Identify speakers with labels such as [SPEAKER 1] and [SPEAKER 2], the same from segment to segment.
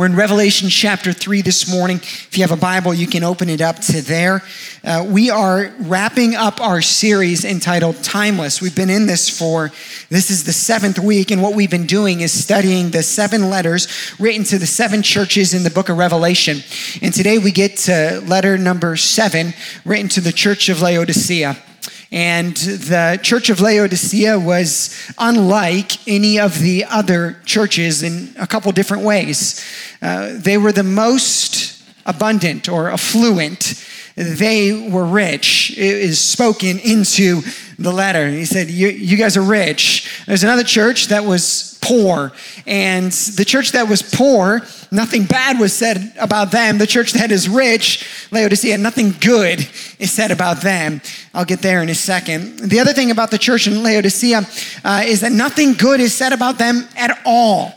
[SPEAKER 1] We're in Revelation chapter 3 this morning. If you have a Bible, you can open it up to there. Uh, we are wrapping up our series entitled Timeless. We've been in this for, this is the seventh week, and what we've been doing is studying the seven letters written to the seven churches in the book of Revelation. And today we get to letter number seven, written to the church of Laodicea. And the church of Laodicea was unlike any of the other churches in a couple different ways. Uh, they were the most abundant or affluent. They were rich. It is spoken into the letter. He said, you, you guys are rich. There's another church that was poor. And the church that was poor, nothing bad was said about them. The church that is rich, Laodicea, nothing good is said about them. I'll get there in a second. The other thing about the church in Laodicea uh, is that nothing good is said about them at all.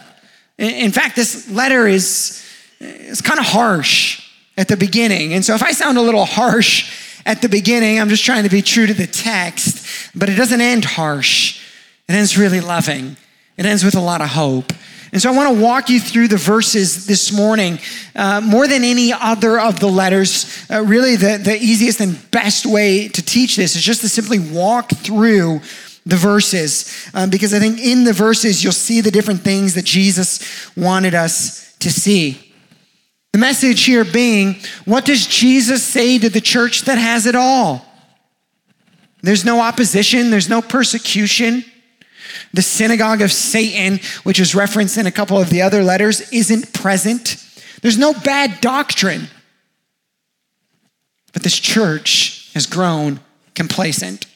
[SPEAKER 1] In fact, this letter is, is kind of harsh at the beginning. And so if I sound a little harsh, at the beginning. I'm just trying to be true to the text, but it doesn't end harsh. It ends really loving. It ends with a lot of hope. And so I want to walk you through the verses this morning. Uh, more than any other of the letters, uh, really the, the easiest and best way to teach this is just to simply walk through the verses. Um, because I think in the verses, you'll see the different things that Jesus wanted us to see. The message here being, what does Jesus say to the church that has it all? There's no opposition, there's no persecution. The synagogue of Satan, which is referenced in a couple of the other letters, isn't present. There's no bad doctrine. But this church has grown complacent.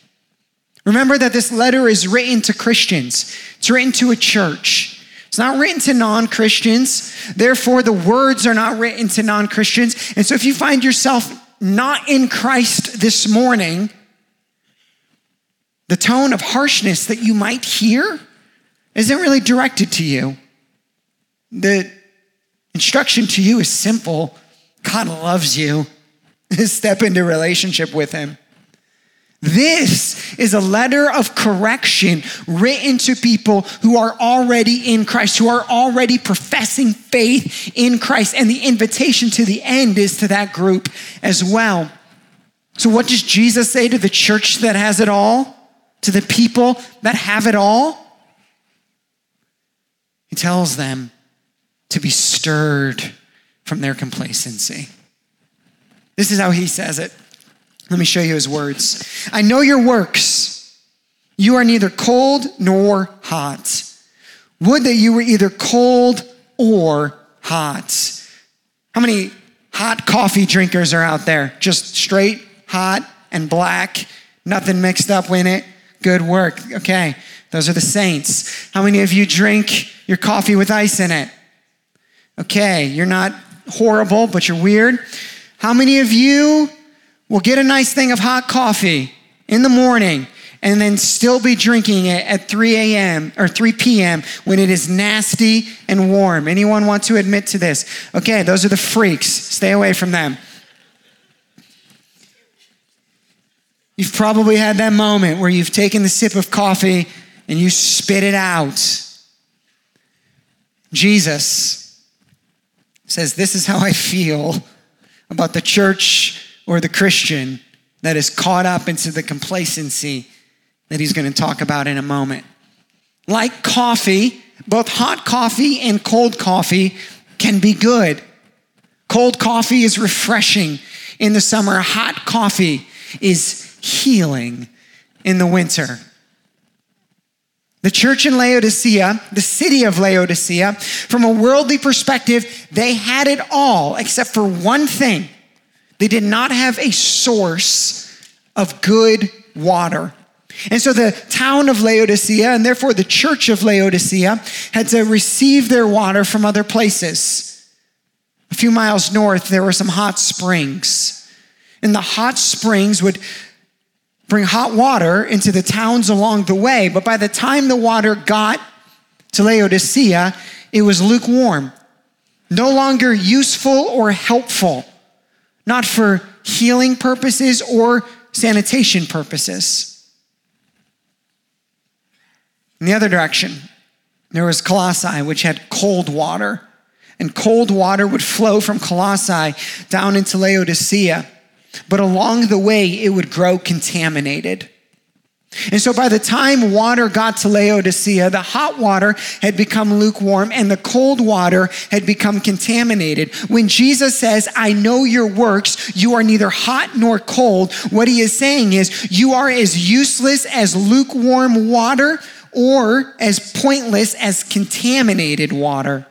[SPEAKER 1] Remember that this letter is written to Christians, it's written to a church. It's not written to non Christians. Therefore, the words are not written to non Christians. And so, if you find yourself not in Christ this morning, the tone of harshness that you might hear isn't really directed to you. The instruction to you is simple God loves you. Step into relationship with Him. This is a letter of correction written to people who are already in Christ, who are already professing faith in Christ. And the invitation to the end is to that group as well. So, what does Jesus say to the church that has it all? To the people that have it all? He tells them to be stirred from their complacency. This is how he says it. Let me show you his words. I know your works. You are neither cold nor hot. Would that you were either cold or hot. How many hot coffee drinkers are out there? Just straight, hot, and black, nothing mixed up in it. Good work. Okay, those are the saints. How many of you drink your coffee with ice in it? Okay, you're not horrible, but you're weird. How many of you will get a nice thing of hot coffee in the morning and then still be drinking it at 3 a.m. or 3 p.m. when it is nasty and warm. Anyone want to admit to this? Okay, those are the freaks. Stay away from them. You've probably had that moment where you've taken the sip of coffee and you spit it out. Jesus says, This is how I feel about the church or the Christian that is caught up into the complacency that he's going to talk about in a moment. Like coffee, both hot coffee and cold coffee can be good. Cold coffee is refreshing in the summer, hot coffee is healing in the winter. The church in Laodicea, the city of Laodicea, from a worldly perspective, they had it all except for one thing they did not have a source of good water. And so the town of Laodicea, and therefore the church of Laodicea, had to receive their water from other places. A few miles north, there were some hot springs. And the hot springs would bring hot water into the towns along the way. But by the time the water got to Laodicea, it was lukewarm, no longer useful or helpful not for healing purposes or sanitation purposes. In the other direction, there was Colossae, which had cold water. and cold water would flow from Colossae down into Laodicea. But along the way, it would grow contaminated. And so by the time water got to Laodicea, the hot water had become lukewarm and the cold water had become contaminated. When Jesus says, I know your works, you are neither hot nor cold, what he is saying is, you are as useless as lukewarm water or as pointless as contaminated water.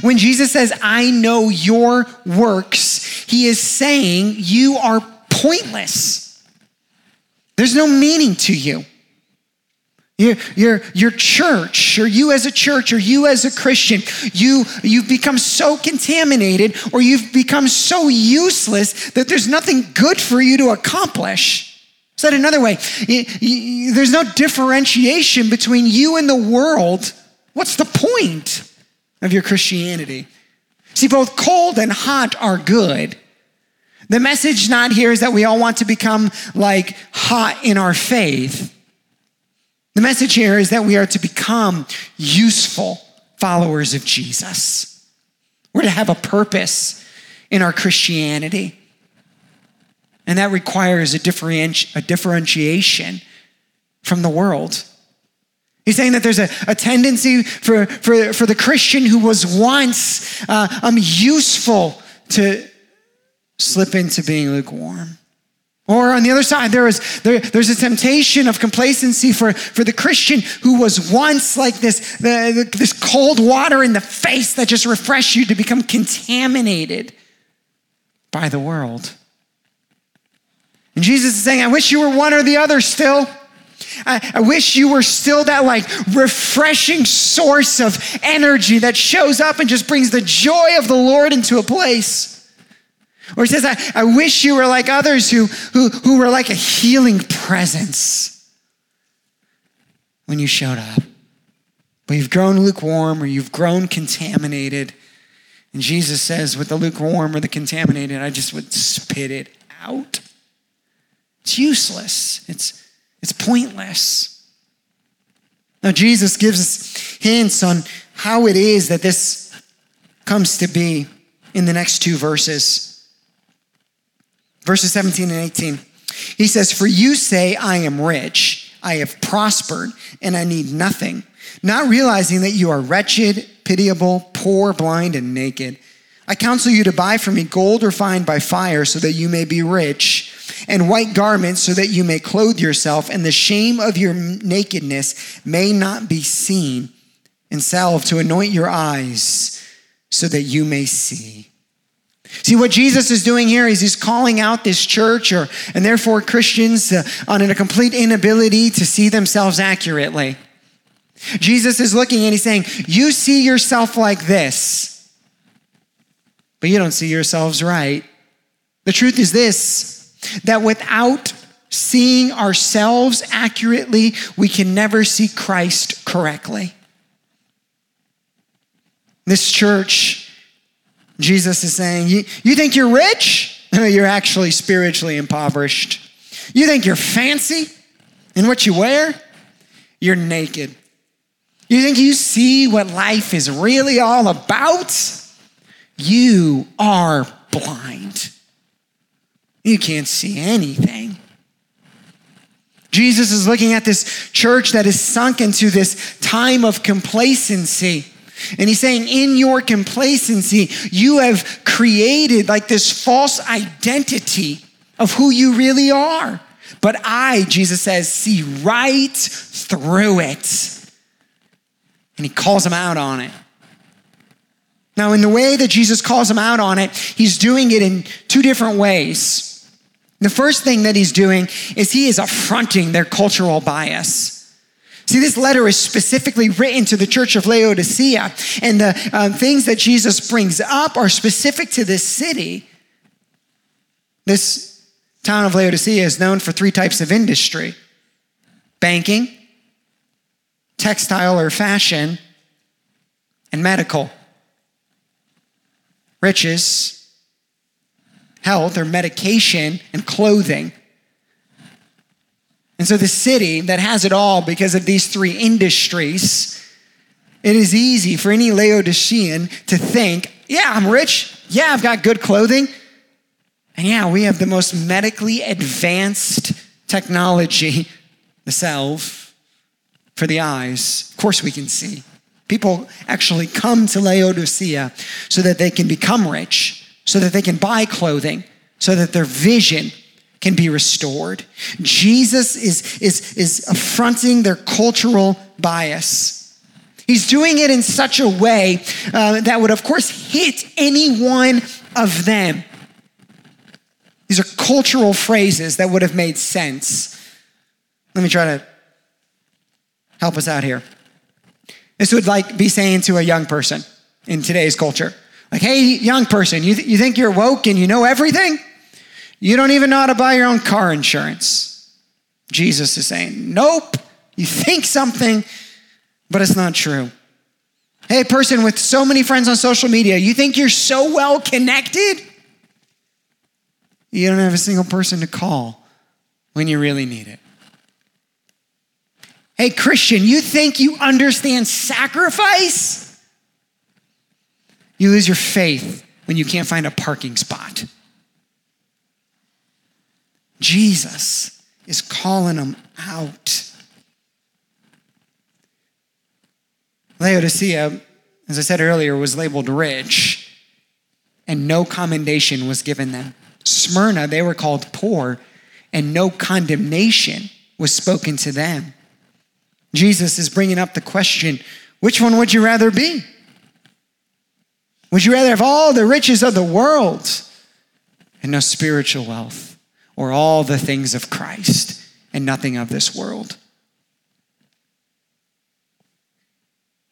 [SPEAKER 1] When Jesus says, I know your works, he is saying you are pointless. There's no meaning to you. Your, your, your church, or you as a church, or you as a Christian, you, you've become so contaminated or you've become so useless that there's nothing good for you to accomplish. Said another way, there's no differentiation between you and the world. What's the point of your Christianity? See, both cold and hot are good. The message not here is that we all want to become like hot in our faith. The message here is that we are to become useful followers of Jesus. We're to have a purpose in our Christianity. And that requires a, differenti- a differentiation from the world. He's saying that there's a, a tendency for, for, for the Christian who was once uh, um, useful to, slip into being lukewarm. Or on the other side, there is, there, there's a temptation of complacency for, for the Christian who was once like this, the, the, this cold water in the face that just refreshed you to become contaminated by the world. And Jesus is saying, I wish you were one or the other still. I, I, wish you were still that like refreshing source of energy that shows up and just brings the joy of the Lord into a place. Or he says, I, I wish you were like others who, who, who were like a healing presence when you showed up. But you've grown lukewarm or you've grown contaminated. And Jesus says, with the lukewarm or the contaminated, I just would spit it out. It's useless, it's, it's pointless. Now, Jesus gives us hints on how it is that this comes to be in the next two verses verses 17 and 18. He says, For you say, I am rich, I have prospered, and I need nothing, not realizing that you are wretched, pitiable, poor, blind, and naked. I counsel you to buy from me gold refined by fire so that you may be rich, and white garments so that you may clothe yourself, and the shame of your nakedness may not be seen, and salve to anoint your eyes so that you may see. See, what Jesus is doing here is he's calling out this church or, and therefore Christians uh, on a complete inability to see themselves accurately. Jesus is looking and he's saying, You see yourself like this, but you don't see yourselves right. The truth is this that without seeing ourselves accurately, we can never see Christ correctly. This church Jesus is saying, You, you think you're rich? you're actually spiritually impoverished. You think you're fancy in what you wear? You're naked. You think you see what life is really all about? You are blind. You can't see anything. Jesus is looking at this church that is sunk into this time of complacency and he's saying, in your complacency, you have created like this false identity of who you really are. But I, Jesus says, see right through it. And he calls him out on it. Now, in the way that Jesus calls him out on it, he's doing it in two different ways. The first thing that he's doing is he is affronting their cultural bias. See, this letter is specifically written to the church of Laodicea, and the um, things that Jesus brings up are specific to this city. This town of Laodicea is known for three types of industry banking, textile or fashion, and medical. Riches, health or medication, and clothing. And so the city that has it all because of these three industries It is easy for any Laodicean to think, yeah, I'm rich. Yeah, I've got good clothing. And yeah, we have the most medically advanced technology, the salve for the eyes. Of course, we can see. People actually come to Laodicea so that they can become rich, so that they can buy clothing, so that their vision can be restored. Jesus is, is, is affronting their cultural bias. He's doing it in such a way uh, that would, of course, hit any one of them. These are cultural phrases that would have made sense. Let me try to help us out here. This would like be saying to a young person in today's culture, like, hey, young person, you, th- you think you're woke and you know everything? You don't even know how to buy your own car insurance. Jesus is saying, nope, you think something, but it's not true. Hey, person with so many friends on social media, you think you're so well connected? You don't have a single person to call when you really need it. Hey, Christian, you think you understand sacrifice? You lose your faith when you can't find a parking spot. Jesus is calling them out. Laodicea, as I said earlier, was labeled rich, and no commendation was given them. Smyrna, they were called poor, and no condemnation was spoken to them. Jesus is bringing up the question which one would you rather be? Would you rather have all the riches of the world and no spiritual wealth, or all the things of Christ and nothing of this world?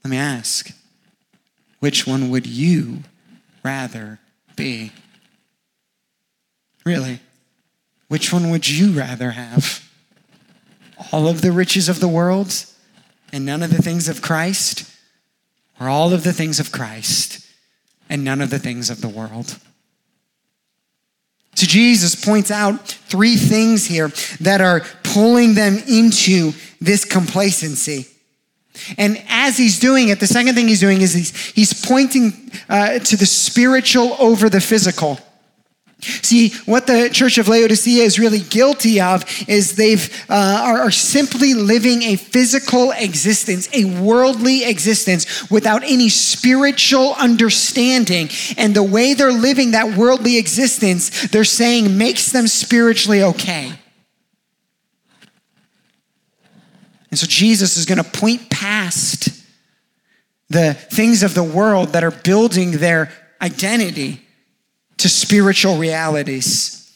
[SPEAKER 1] Let me ask which one would you rather be? Really? Which one would you rather have? All of the riches of the world and none of the things of Christ? Or all of the things of Christ and none of the things of the world? So Jesus points out three things here that are pulling them into this complacency. And as he's doing it, the second thing he's doing is he's, he's pointing uh, to the spiritual over the physical. See, what the church of Laodicea is really guilty of is they've uh, are, are simply living a physical existence, a worldly existence without any spiritual understanding. And the way they're living that worldly existence, they're saying makes them spiritually okay. And so Jesus is going to point past the things of the world that are building their identity to spiritual realities.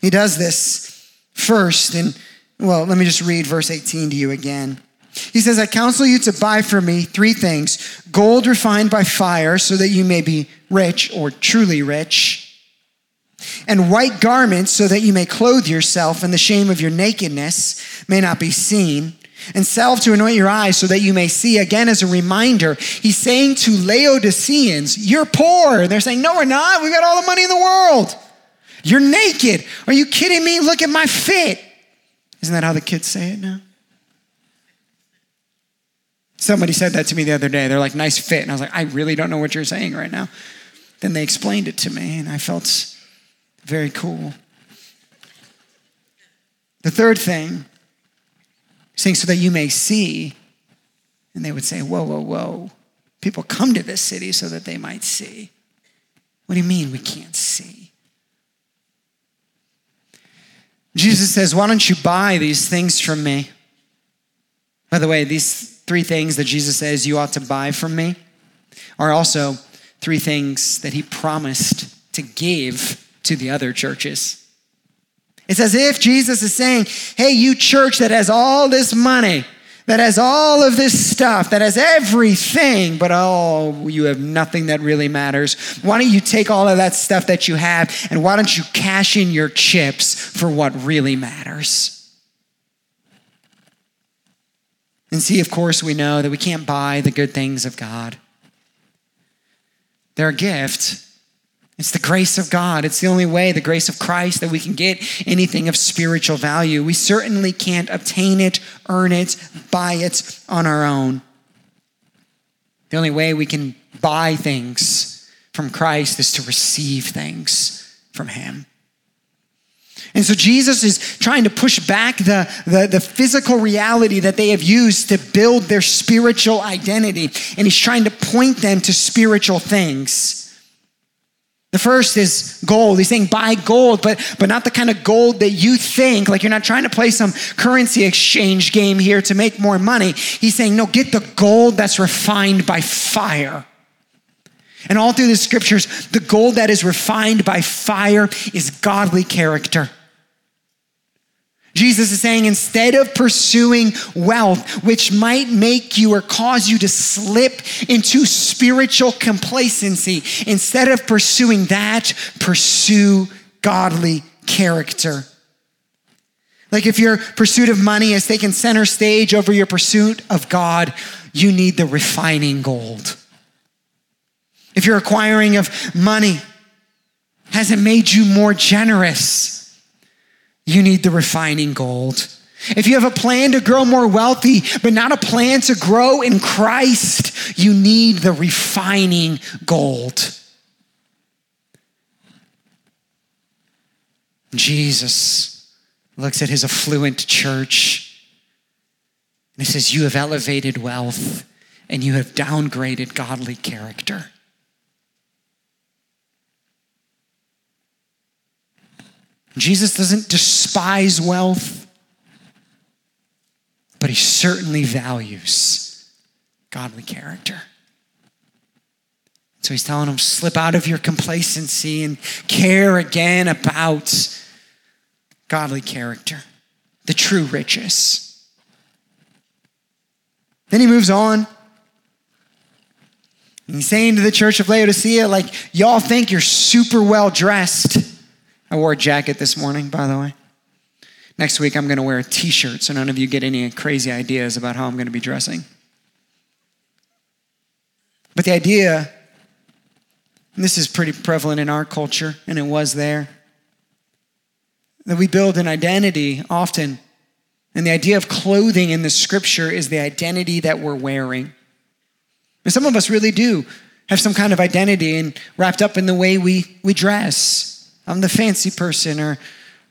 [SPEAKER 1] He does this first, and well, let me just read verse 18 to you again. He says, I counsel you to buy for me three things gold refined by fire, so that you may be rich or truly rich, and white garments, so that you may clothe yourself, and the shame of your nakedness may not be seen and salve to anoint your eyes so that you may see. Again, as a reminder, he's saying to Laodiceans, You're poor. They're saying, No, we're not. We've got all the money in the world. You're naked. Are you kidding me? Look at my fit. Isn't that how the kids say it now? Somebody said that to me the other day. They're like, Nice fit. And I was like, I really don't know what you're saying right now. Then they explained it to me, and I felt very cool. The third thing saying, so that you may see. And they would say, whoa, whoa, whoa. People come to this city so that they might see. What do you mean we can't see? Jesus says, Why don't you buy these things from me? By the way, these three things that Jesus says you ought to buy from me are also three things that he promised to give to the other churches. It's as if Jesus is saying, Hey, you church that has all this money, that has all of this stuff, that has everything, but oh, you have nothing that really matters. Why don't you take all of that stuff that you have and why don't you cash in your chips for what really matters? And see, of course, we know that we can't buy the good things of God. They're a gift, it's the grace of God. It's the only way, the grace of Christ, that we can get anything of spiritual value. We certainly can't obtain it, earn it, buy it on our own. The only way we can buy things from Christ is to receive things from Him. And so Jesus is trying to push back the, the, the, physical reality that they have used to build their spiritual identity. And he's trying to point them to spiritual things. The first is gold. He's saying buy gold, but, but not the kind of gold that you think, like you're not trying to play some currency exchange game here to make more money. He's saying, no, get the gold that's refined by fire. And all through the scriptures, the gold that is refined by fire is godly character. Jesus is saying instead of pursuing wealth, which might make you or cause you to slip into spiritual complacency, instead of pursuing that, pursue godly character. Like if your pursuit of money has taken center stage over your pursuit of God, you need the refining gold. If your acquiring of money hasn't made you more generous, you need the refining gold. If you have a plan to grow more wealthy, but not a plan to grow in Christ, you need the refining gold. Jesus looks at his affluent church and he says, You have elevated wealth and you have downgraded godly character. Jesus doesn't despise wealth, but he certainly values godly character. So he's telling them, slip out of your complacency and care again about godly character, the true riches. Then he moves on. And he's saying to the church of Laodicea, like, y'all think you're super well dressed. I wore a jacket this morning, by the way. Next week, I'm going to wear a t shirt so none of you get any crazy ideas about how I'm going to be dressing. But the idea, this is pretty prevalent in our culture, and it was there, that we build an identity often. And the idea of clothing in the scripture is the identity that we're wearing. And some of us really do have some kind of identity and wrapped up in the way we, we dress. I'm the fancy person, or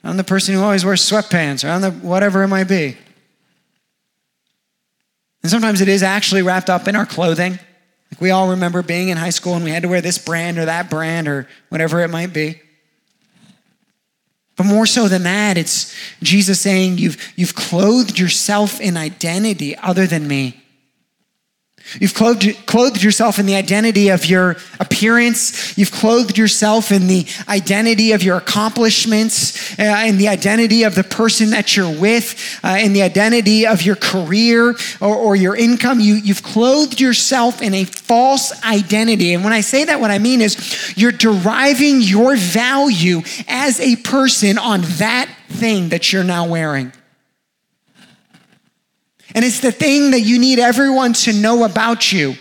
[SPEAKER 1] I'm the person who always wears sweatpants, or I'm the whatever it might be. And sometimes it is actually wrapped up in our clothing. Like we all remember being in high school and we had to wear this brand or that brand or whatever it might be. But more so than that, it's Jesus saying, You've, you've clothed yourself in identity other than me. You've clothed, clothed yourself in the identity of your appearance. You've clothed yourself in the identity of your accomplishments, uh, in the identity of the person that you're with, uh, in the identity of your career or, or your income. You, you've clothed yourself in a false identity. And when I say that, what I mean is you're deriving your value as a person on that thing that you're now wearing. And it's the thing that you need everyone to know about you.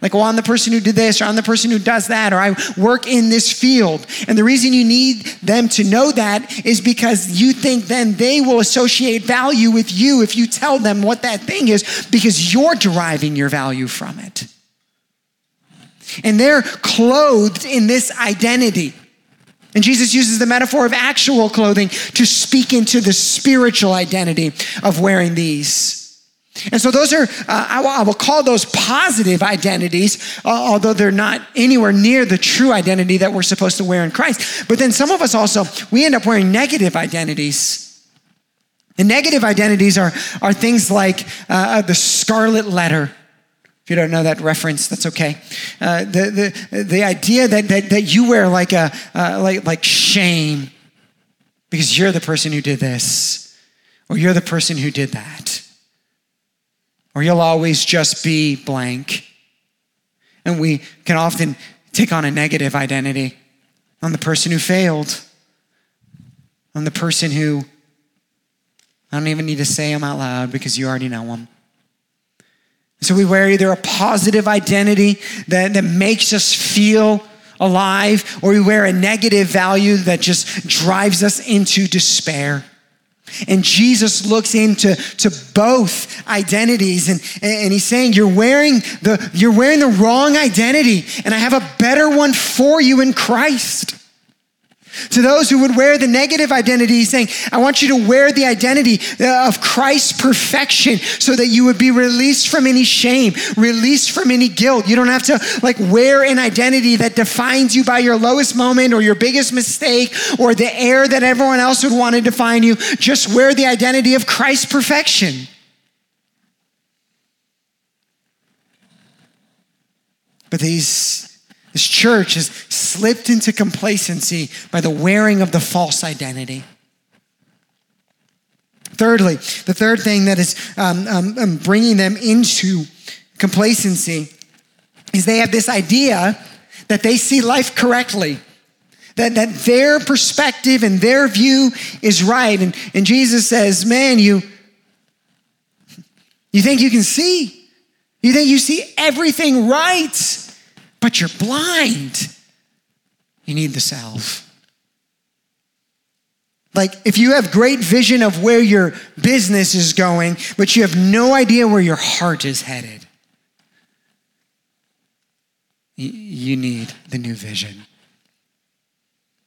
[SPEAKER 1] Like, well, I'm the person who did this, or I'm the person who does that, or I work in this field. And the reason you need them to know that is because you think then they will associate value with you if you tell them what that thing is, because you're deriving your value from it. And they're clothed in this identity. And Jesus uses the metaphor of actual clothing to speak into the spiritual identity of wearing these. And so those are, uh, I, will, call those positive identities, uh, although they're not anywhere near the true identity that we're supposed to wear in Christ. But then some of us also, we end up wearing negative identities. The negative identities are, are things like uh, the scarlet letter if you don't know that reference, that's okay. Uh, the, the, the idea that, that, that you wear like, a, uh, like, like shame because you're the person who did this, or you're the person who did that, or you'll always just be blank. And we can often take on a negative identity on the person who failed, on the person who, I don't even need to say them out loud because you already know them. So we wear either a positive identity that, that makes us feel alive, or we wear a negative value that just drives us into despair. And Jesus looks into to both identities and, and he's saying, you're wearing, the, you're wearing the wrong identity, and I have a better one for you in Christ. To those who would wear the negative identity, he's saying, I want you to wear the identity uh, of Christ's perfection so that you would be released from any shame, released from any guilt. You don't have to like wear an identity that defines you by your lowest moment or your biggest mistake or the air that everyone else would want to define you. Just wear the identity of Christ's perfection. But these this church has slipped into complacency by the wearing of the false identity. Thirdly, the third thing that is um, um, um, bringing them into complacency is they have this idea that they see life correctly. That, that their perspective and their view is right. And, and Jesus says, Man, you, you think you can see? You think you see everything right? But you're blind. You need the salve. Like, if you have great vision of where your business is going, but you have no idea where your heart is headed, you need the new vision.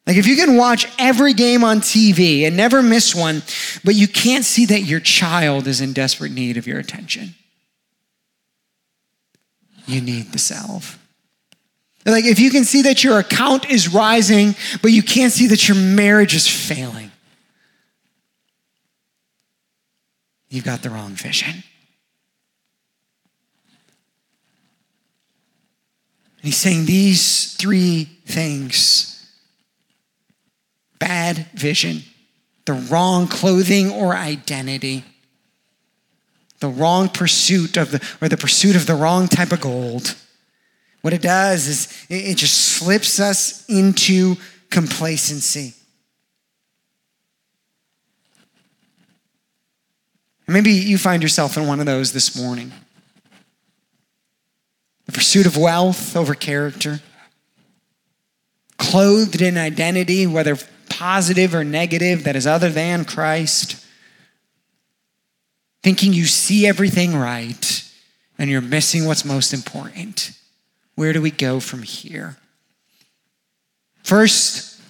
[SPEAKER 1] Like, if you can watch every game on TV and never miss one, but you can't see that your child is in desperate need of your attention, you need the salve. Like if you can see that your account is rising, but you can't see that your marriage is failing, you've got the wrong vision. He's saying these three things bad vision, the wrong clothing or identity, the wrong pursuit of the, or the pursuit of the wrong type of gold what it does is it just slips us into complacency. Maybe you find yourself in one of those this morning. The pursuit of wealth over character, clothed in identity, whether positive or negative, that is other than Christ, thinking you see everything right and you're missing what's most important. Where do we go from here? First,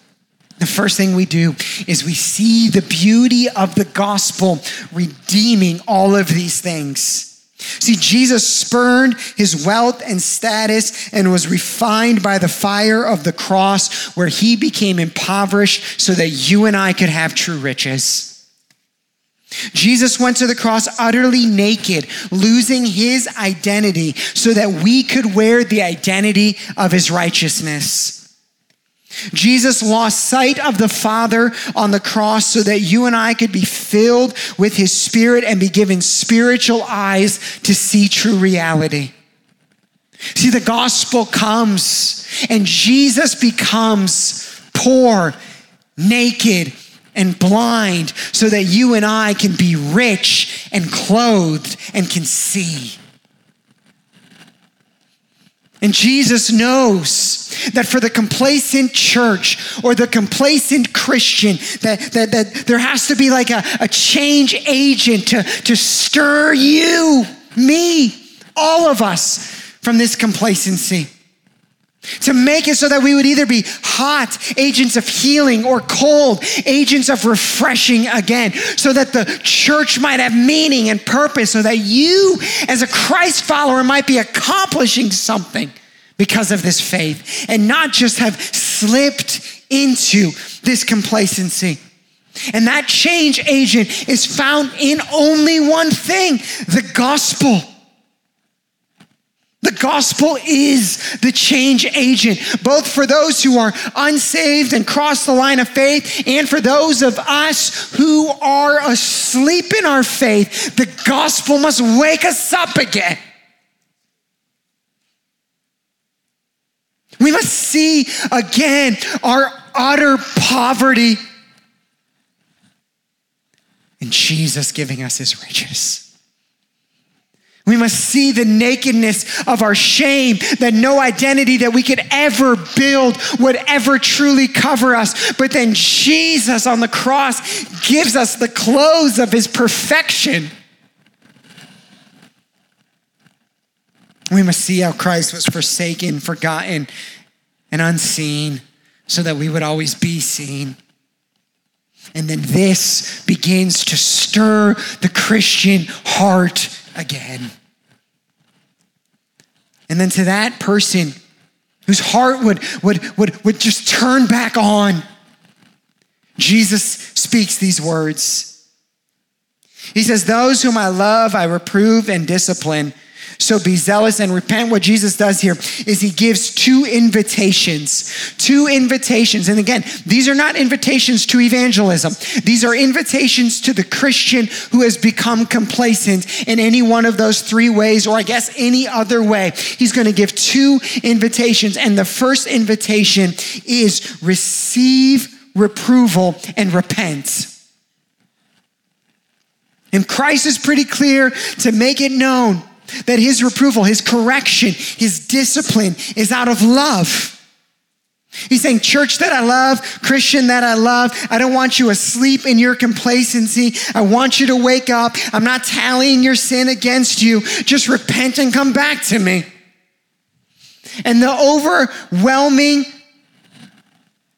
[SPEAKER 1] the first thing we do is we see the beauty of the gospel redeeming all of these things. See, Jesus spurned his wealth and status and was refined by the fire of the cross, where he became impoverished so that you and I could have true riches. Jesus went to the cross utterly naked, losing his identity so that we could wear the identity of his righteousness. Jesus lost sight of the Father on the cross so that you and I could be filled with his spirit and be given spiritual eyes to see true reality. See, the gospel comes and Jesus becomes poor, naked, and blind so that you and I can be rich and clothed and can see. And Jesus knows that for the complacent church or the complacent Christian, that, that, that there has to be like a, a change agent to, to stir you, me, all of us from this complacency to make it so that we would either be hot agents of healing or cold agents of refreshing again, so that the church might have meaning and purpose, so that you, as a Christ follower, might be accomplishing something because of this faith and not just have slipped into this complacency. And that change agent is found in only one thing the gospel. The gospel is the change agent, both for those who are unsaved and cross the line of faith, and for those of us who are asleep in our faith. The gospel must wake us up again. We must see again our utter poverty and Jesus giving us his riches. We must see the nakedness of our shame, that no identity that we could ever build would ever truly cover us. But then Jesus on the cross gives us the clothes of his perfection. We must see how Christ was forsaken, forgotten, and unseen so that we would always be seen. And then this begins to stir the Christian heart again. And then to that person whose heart would, would, would, would just turn back on, Jesus speaks these words. He says, Those whom I love, I reprove and discipline. So be zealous and repent. What Jesus does here is he gives two invitations. Two invitations. And again, these are not invitations to evangelism. These are invitations to the Christian who has become complacent in any one of those three ways, or I guess any other way. He's going to give two invitations. And the first invitation is receive reproval and repent. And Christ is pretty clear to make it known that his reproval, his correction, his discipline is out of love. He's saying, Church that I love, Christian that I love, I don't want you asleep in your complacency. I want you to wake up. I'm not tallying your sin against you. Just repent and come back to me. And the overwhelming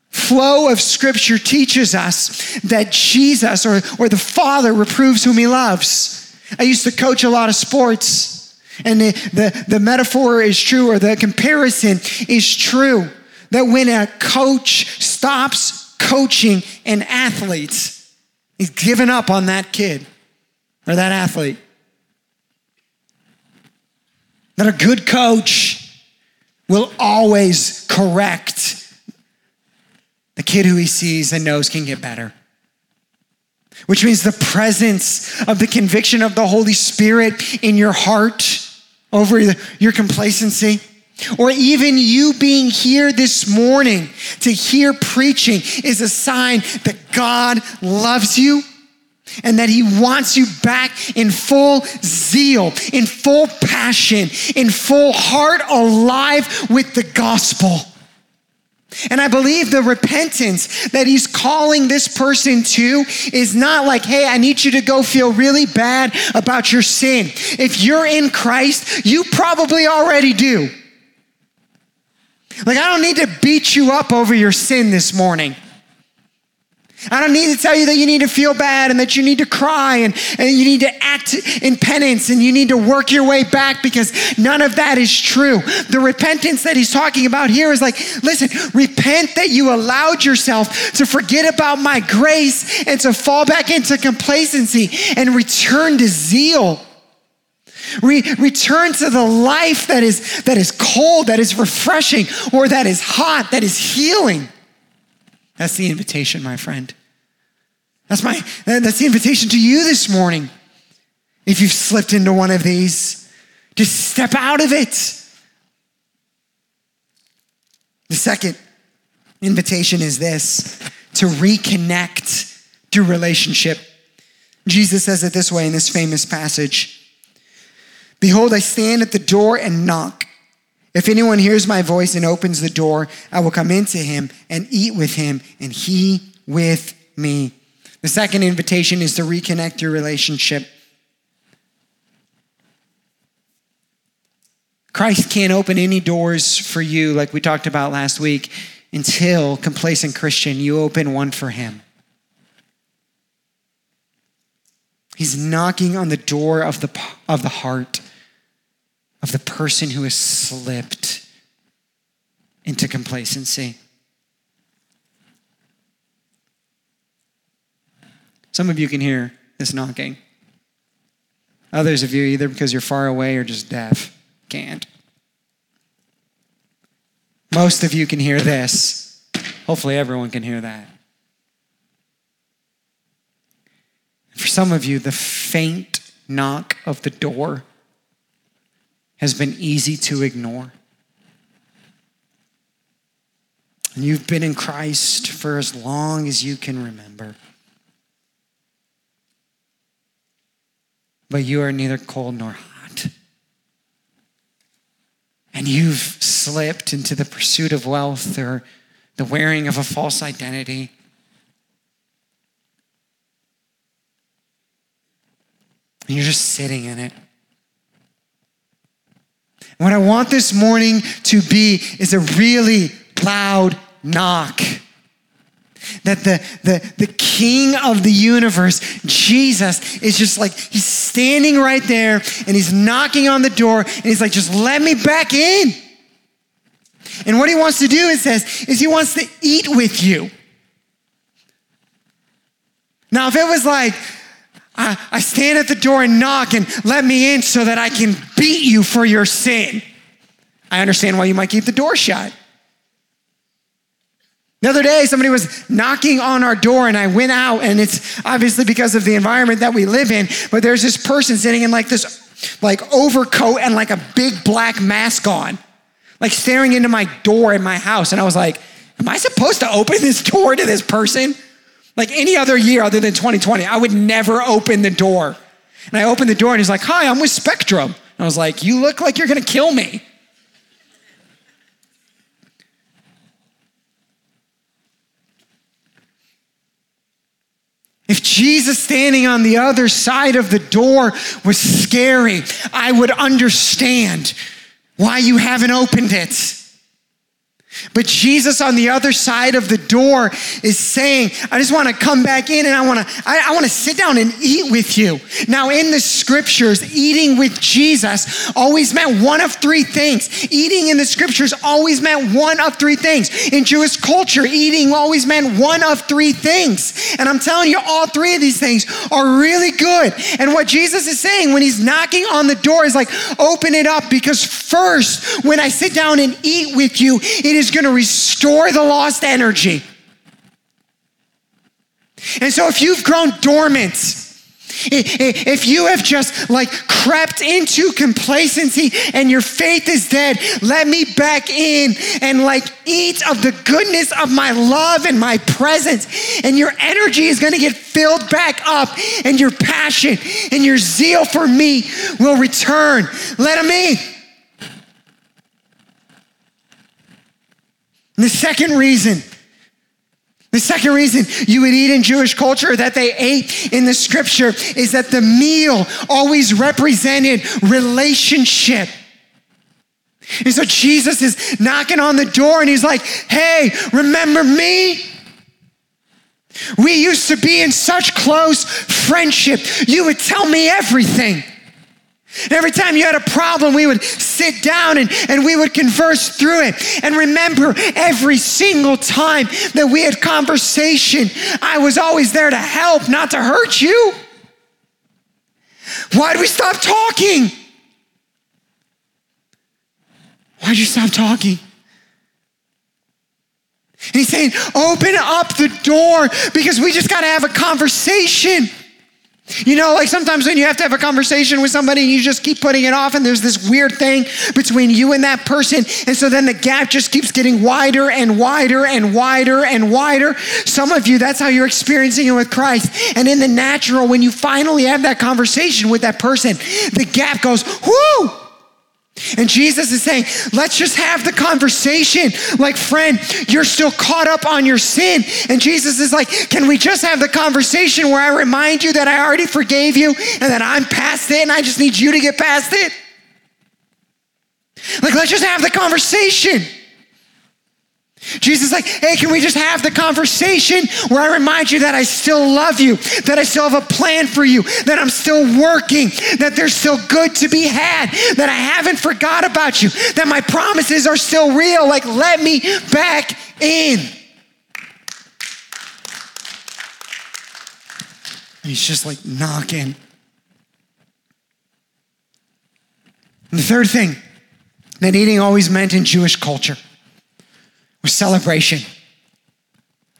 [SPEAKER 1] flow of scripture teaches us that Jesus or, or the Father reproves whom he loves. I used to coach a lot of sports. And the, the, the metaphor is true, or the comparison is true that when a coach stops coaching an athlete, he's given up on that kid or that athlete. That a good coach will always correct the kid who he sees and knows can get better. Which means the presence of the conviction of the Holy Spirit in your heart over your complacency. Or even you being here this morning to hear preaching is a sign that God loves you and that He wants you back in full zeal, in full passion, in full heart, alive with the gospel. And I believe the repentance that he's calling this person to is not like, hey, I need you to go feel really bad about your sin. If you're in Christ, you probably already do. Like, I don't need to beat you up over your sin this morning. I don't need to tell you that you need to feel bad and that you need to cry and, and you need to act in penance and you need to work your way back because none of that is true. The repentance that he's talking about here is like, listen, repent that you allowed yourself to forget about my grace and to fall back into complacency and return to zeal. Re- return to the life that is, that is cold, that is refreshing, or that is hot, that is healing. That's the invitation, my friend. That's my that's the invitation to you this morning. If you've slipped into one of these, just step out of it. The second invitation is this to reconnect through relationship. Jesus says it this way in this famous passage Behold, I stand at the door and knock. If anyone hears my voice and opens the door, I will come into him and eat with him, and he with me. The second invitation is to reconnect your relationship. Christ can't open any doors for you, like we talked about last week, until, complacent Christian, you open one for him. He's knocking on the door of the, of the heart of the person who has slipped into complacency. Some of you can hear this knocking. Others of you, either because you're far away or just deaf, can't. Most of you can hear this. Hopefully, everyone can hear that. For some of you, the faint knock of the door has been easy to ignore. And you've been in Christ for as long as you can remember. But you are neither cold nor hot. and you've slipped into the pursuit of wealth or the wearing of a false identity. And you're just sitting in it. What I want this morning to be is a really loud knock. That the, the, the king of the universe, Jesus, is just like, he's standing right there and he's knocking on the door and he's like, just let me back in. And what he wants to do, it says, is he wants to eat with you. Now, if it was like, I, I stand at the door and knock and let me in so that I can beat you for your sin, I understand why you might keep the door shut. The other day, somebody was knocking on our door, and I went out, and it's obviously because of the environment that we live in, but there's this person sitting in like this like overcoat and like a big black mask on, like staring into my door in my house. And I was like, Am I supposed to open this door to this person? Like any other year other than 2020, I would never open the door. And I opened the door, and he's like, Hi, I'm with Spectrum. And I was like, You look like you're gonna kill me. If Jesus standing on the other side of the door was scary, I would understand why you haven't opened it. But Jesus on the other side of the door is saying, I just want to come back in and I want to, I, I, want to sit down and eat with you. Now, in the scriptures, eating with Jesus always meant one of three things. Eating in the scriptures always meant one of three things. In Jewish culture, eating always meant one of three things. And I'm telling you, all three of these things are really good. And what Jesus is saying when he's knocking on the door is like, open it up because first, when I sit down and eat with you, it is going to restore the lost energy. And so if you've grown dormant, if you have just like crept into complacency and your faith is dead, let me back in and like eat of the goodness of my love and my presence. And your energy is going to get filled back up, and your passion and your zeal for me will return. Let him in. And the second reason, the second reason you would eat in Jewish culture that they ate in the scripture is that the meal always represented relationship. And so Jesus is knocking on the door and he's like, hey, remember me? We used to be in such close friendship. You would tell me everything. And every time you had a problem, we would sit down and, and we would converse through it. And remember, every single time that we had conversation, I was always there to help, not to hurt you. Why did we stop talking? Why'd you stop talking? And he's saying, open up the door because we just got to have a conversation. You know, like sometimes when you have to have a conversation with somebody and you just keep putting it off, and there's this weird thing between you and that person. And so then the gap just keeps getting wider and wider and wider and wider. Some of you, that's how you're experiencing it with Christ. And in the natural, when you finally have that conversation with that person, the gap goes, whoo! And Jesus is saying, let's just have the conversation. Like, friend, you're still caught up on your sin. And Jesus is like, can we just have the conversation where I remind you that I already forgave you and that I'm past it and I just need you to get past it? Like, let's just have the conversation. Jesus is like, hey, can we just have the conversation where I remind you that I still love you, that I still have a plan for you, that I'm still working, that there's still good to be had, that I haven't forgot about you, that my promises are still real. Like, let me back in. And he's just like knocking. And the third thing that eating always meant in Jewish culture celebration.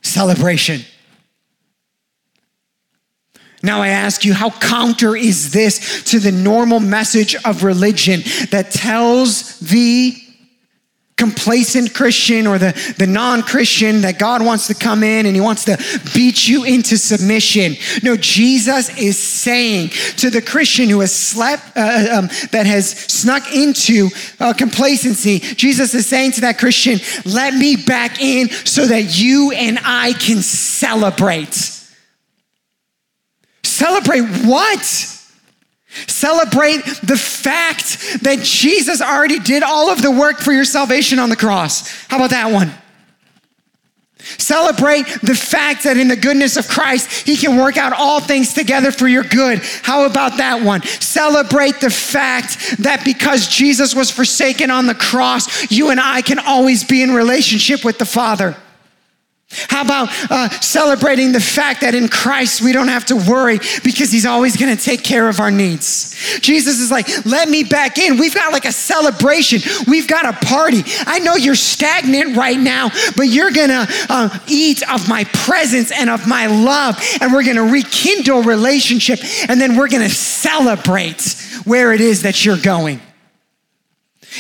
[SPEAKER 1] Celebration. Now I ask you, how counter is this to the normal message of religion that tells thee complacent Christian or the, the non Christian that God wants to come in and he wants to beat you into submission. No, Jesus is saying to the Christian who has slept, uh, um, that has snuck into uh, complacency, Jesus is saying to that Christian, let me back in so that you and I can celebrate. Celebrate what? Celebrate the fact that Jesus already did all of the work for your salvation on the cross. How about that one? Celebrate the fact that in the goodness of Christ, He can work out all things together for your good. How about that one? Celebrate the fact that because Jesus was forsaken on the cross, you and I can always be in relationship with the Father. How about uh, celebrating the fact that in Christ we don't have to worry because He's always going to take care of our needs? Jesus is like, let me back in. We've got like a celebration, we've got a party. I know you're stagnant right now, but you're going to uh, eat of my presence and of my love, and we're going to rekindle relationship, and then we're going to celebrate where it is that you're going.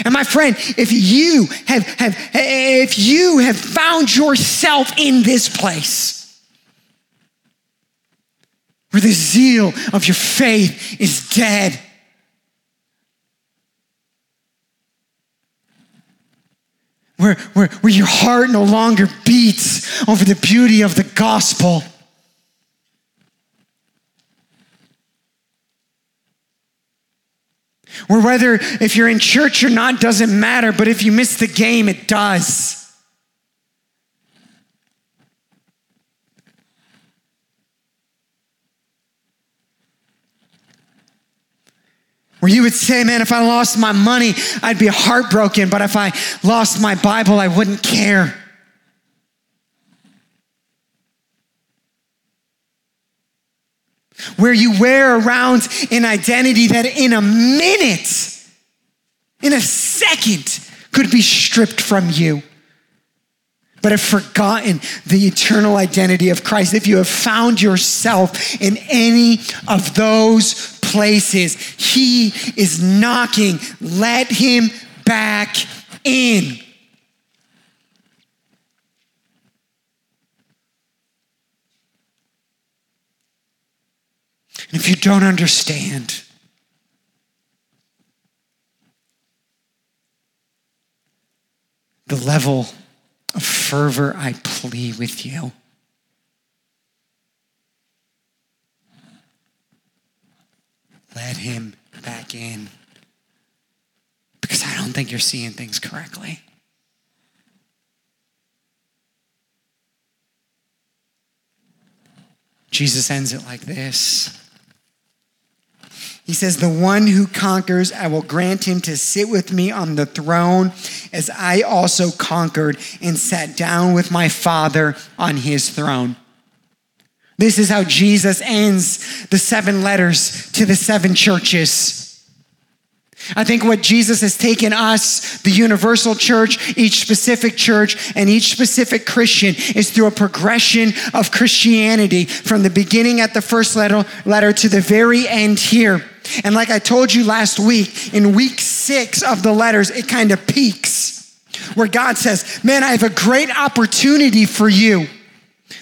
[SPEAKER 1] And my friend, if you have, have if you have found yourself in this place where the zeal of your faith is dead, where, where, where your heart no longer beats over the beauty of the gospel Or whether if you're in church or not doesn't matter, but if you miss the game, it does. Where you would say, man, if I lost my money, I'd be heartbroken, but if I lost my Bible, I wouldn't care. Where you wear around an identity that in a minute, in a second, could be stripped from you. But have forgotten the eternal identity of Christ. If you have found yourself in any of those places, He is knocking. Let Him back in. And if you don't understand, the level of fervor I plead with you. Let him back in. Because I don't think you're seeing things correctly. Jesus ends it like this. He says, The one who conquers, I will grant him to sit with me on the throne, as I also conquered and sat down with my Father on his throne. This is how Jesus ends the seven letters to the seven churches. I think what Jesus has taken us, the universal church, each specific church, and each specific Christian is through a progression of Christianity from the beginning at the first letter, letter to the very end here. And like I told you last week, in week six of the letters, it kind of peaks where God says, Man, I have a great opportunity for you.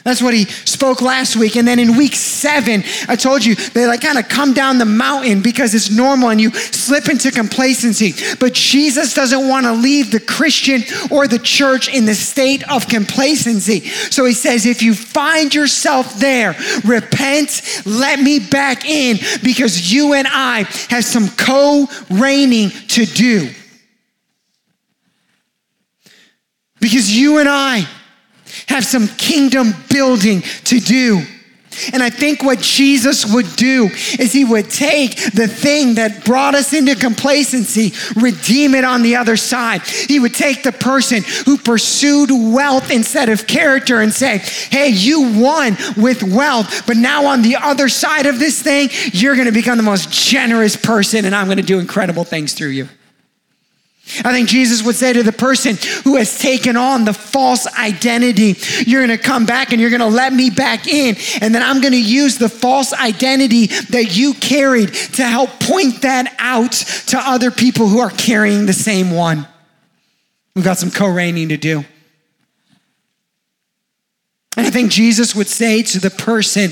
[SPEAKER 1] That's what he spoke last week. And then in week seven, I told you they like kind of come down the mountain because it's normal and you slip into complacency. But Jesus doesn't want to leave the Christian or the church in the state of complacency. So he says, if you find yourself there, repent, let me back in because you and I have some co reigning to do. Because you and I, have some kingdom building to do. And I think what Jesus would do is he would take the thing that brought us into complacency, redeem it on the other side. He would take the person who pursued wealth instead of character and say, hey, you won with wealth, but now on the other side of this thing, you're going to become the most generous person and I'm going to do incredible things through you. I think Jesus would say to the person who has taken on the false identity, You're going to come back and you're going to let me back in. And then I'm going to use the false identity that you carried to help point that out to other people who are carrying the same one. We've got some co reigning to do. And I think Jesus would say to the person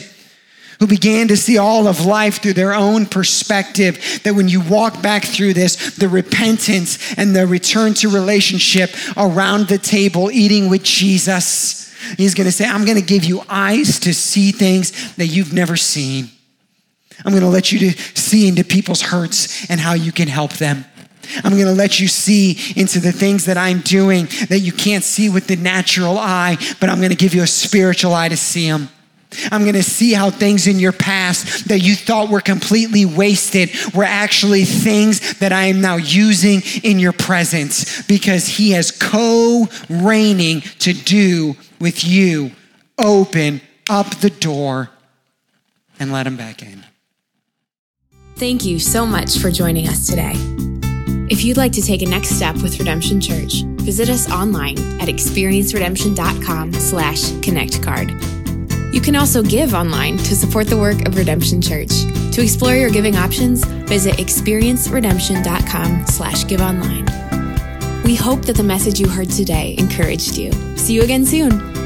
[SPEAKER 1] who began to see all of life through their own perspective that when you walk back through this, the repentance and the return to relationship around the table, eating with Jesus, he's going to say, I'm going to give you eyes to see things that you've never seen. I'm going to let you to see into people's hurts and how you can help them. I'm going to let you see into the things that I'm doing that you can't see with the natural eye, but I'm going to give you a spiritual eye to see them. I'm going to see how things in your past that you thought were completely wasted were actually things that I am now using in your presence because He has co reigning to do with you. Open up the door and let Him back in.
[SPEAKER 2] Thank you so much for joining us today. If you'd like to take a next step with Redemption Church, visit us online at experienceredemption.com slash connectcard. You can also give online to support the work of Redemption Church. To explore your giving options, visit experienceredemption.com slash give online. We hope that the message you heard today encouraged you. See you again soon.